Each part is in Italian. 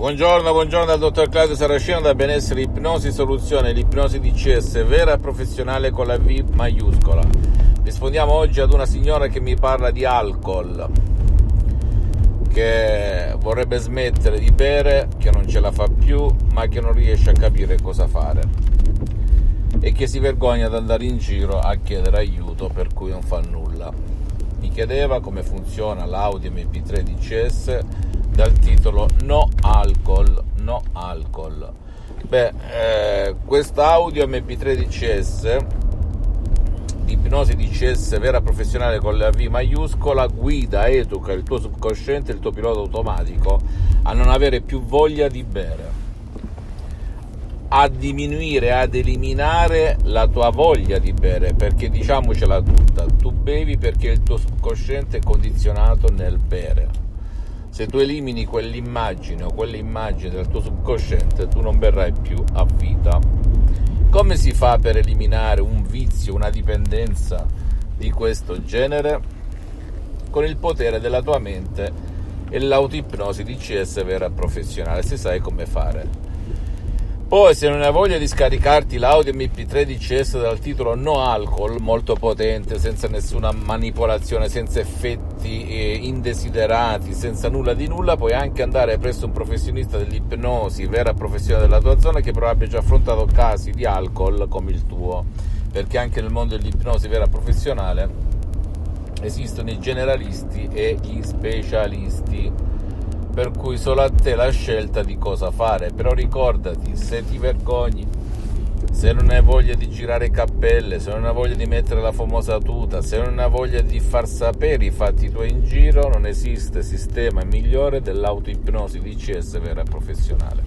Buongiorno, buongiorno dal dottor Claudio Saracino da Benessere Ipnosi Soluzione, l'ipnosi DCS vera e professionale con la V maiuscola. Rispondiamo oggi ad una signora che mi parla di alcol, che vorrebbe smettere di bere, che non ce la fa più, ma che non riesce a capire cosa fare e che si vergogna ad andare in giro a chiedere aiuto per cui non fa nulla. Mi chiedeva come funziona l'Audi MP3 DCS dal titolo No Alcol, No Alcol. Beh, eh, quest'audio MP3 DCS di ipnosi DCS vera professionale con la V maiuscola guida, educa il tuo subconsciente, il tuo pilota automatico a non avere più voglia di bere a diminuire, ad eliminare la tua voglia di bere, perché diciamocela tutta, tu bevi perché il tuo subconsciente è condizionato nel bere se tu elimini quell'immagine o quelle immagini del tuo subconsciente, tu non berrai più a vita. Come si fa per eliminare un vizio, una dipendenza di questo genere? Con il potere della tua mente e l'autoipnosi di CS vera professionale, se sai come fare. Poi se non hai voglia di scaricarti l'audio MP3 DCS dal titolo No Alcol, molto potente, senza nessuna manipolazione, senza effetti eh, indesiderati, senza nulla di nulla, puoi anche andare presso un professionista dell'ipnosi, vera professionale della tua zona, che però abbia già affrontato casi di alcol come il tuo, perché anche nel mondo dell'ipnosi vera professionale esistono i generalisti e gli specialisti per cui solo a te la scelta di cosa fare. Però ricordati, se ti vergogni, se non hai voglia di girare cappelle, se non hai voglia di mettere la famosa tuta, se non hai voglia di far sapere i fatti tuoi in giro, non esiste sistema migliore dell'autoipnosi DCS vera professionale.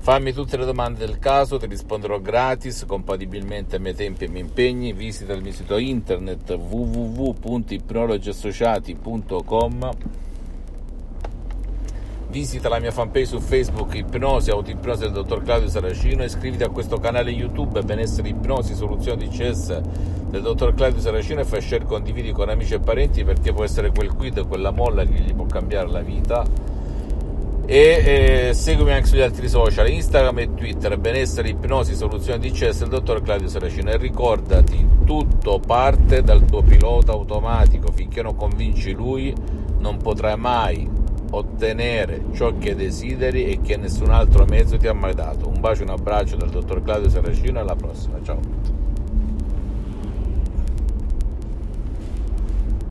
Fammi tutte le domande del caso, ti risponderò gratis, compatibilmente ai miei tempi e miei impegni. Visita il mio sito internet www.ipnologiassociati.com Visita la mia fanpage su Facebook Ipnosi, Autoipnosi del dottor Claudio Saracino, iscriviti a questo canale YouTube Benessere Ipnosi, Soluzioni DCS del dottor Claudio Saracino e fai share, condividi con amici e parenti perché può essere quel quid, quella molla che gli può cambiare la vita. E eh, seguimi anche sugli altri social, Instagram e Twitter, Benessere Ipnosi, Soluzioni DCS del dottor Claudio Saracino e ricordati, tutto parte dal tuo pilota automatico, finché non convinci lui non potrai mai ottenere ciò che desideri e che nessun altro mezzo ti ha mai dato. Un bacio e un abbraccio dal dottor Claudio Saracino alla prossima, ciao.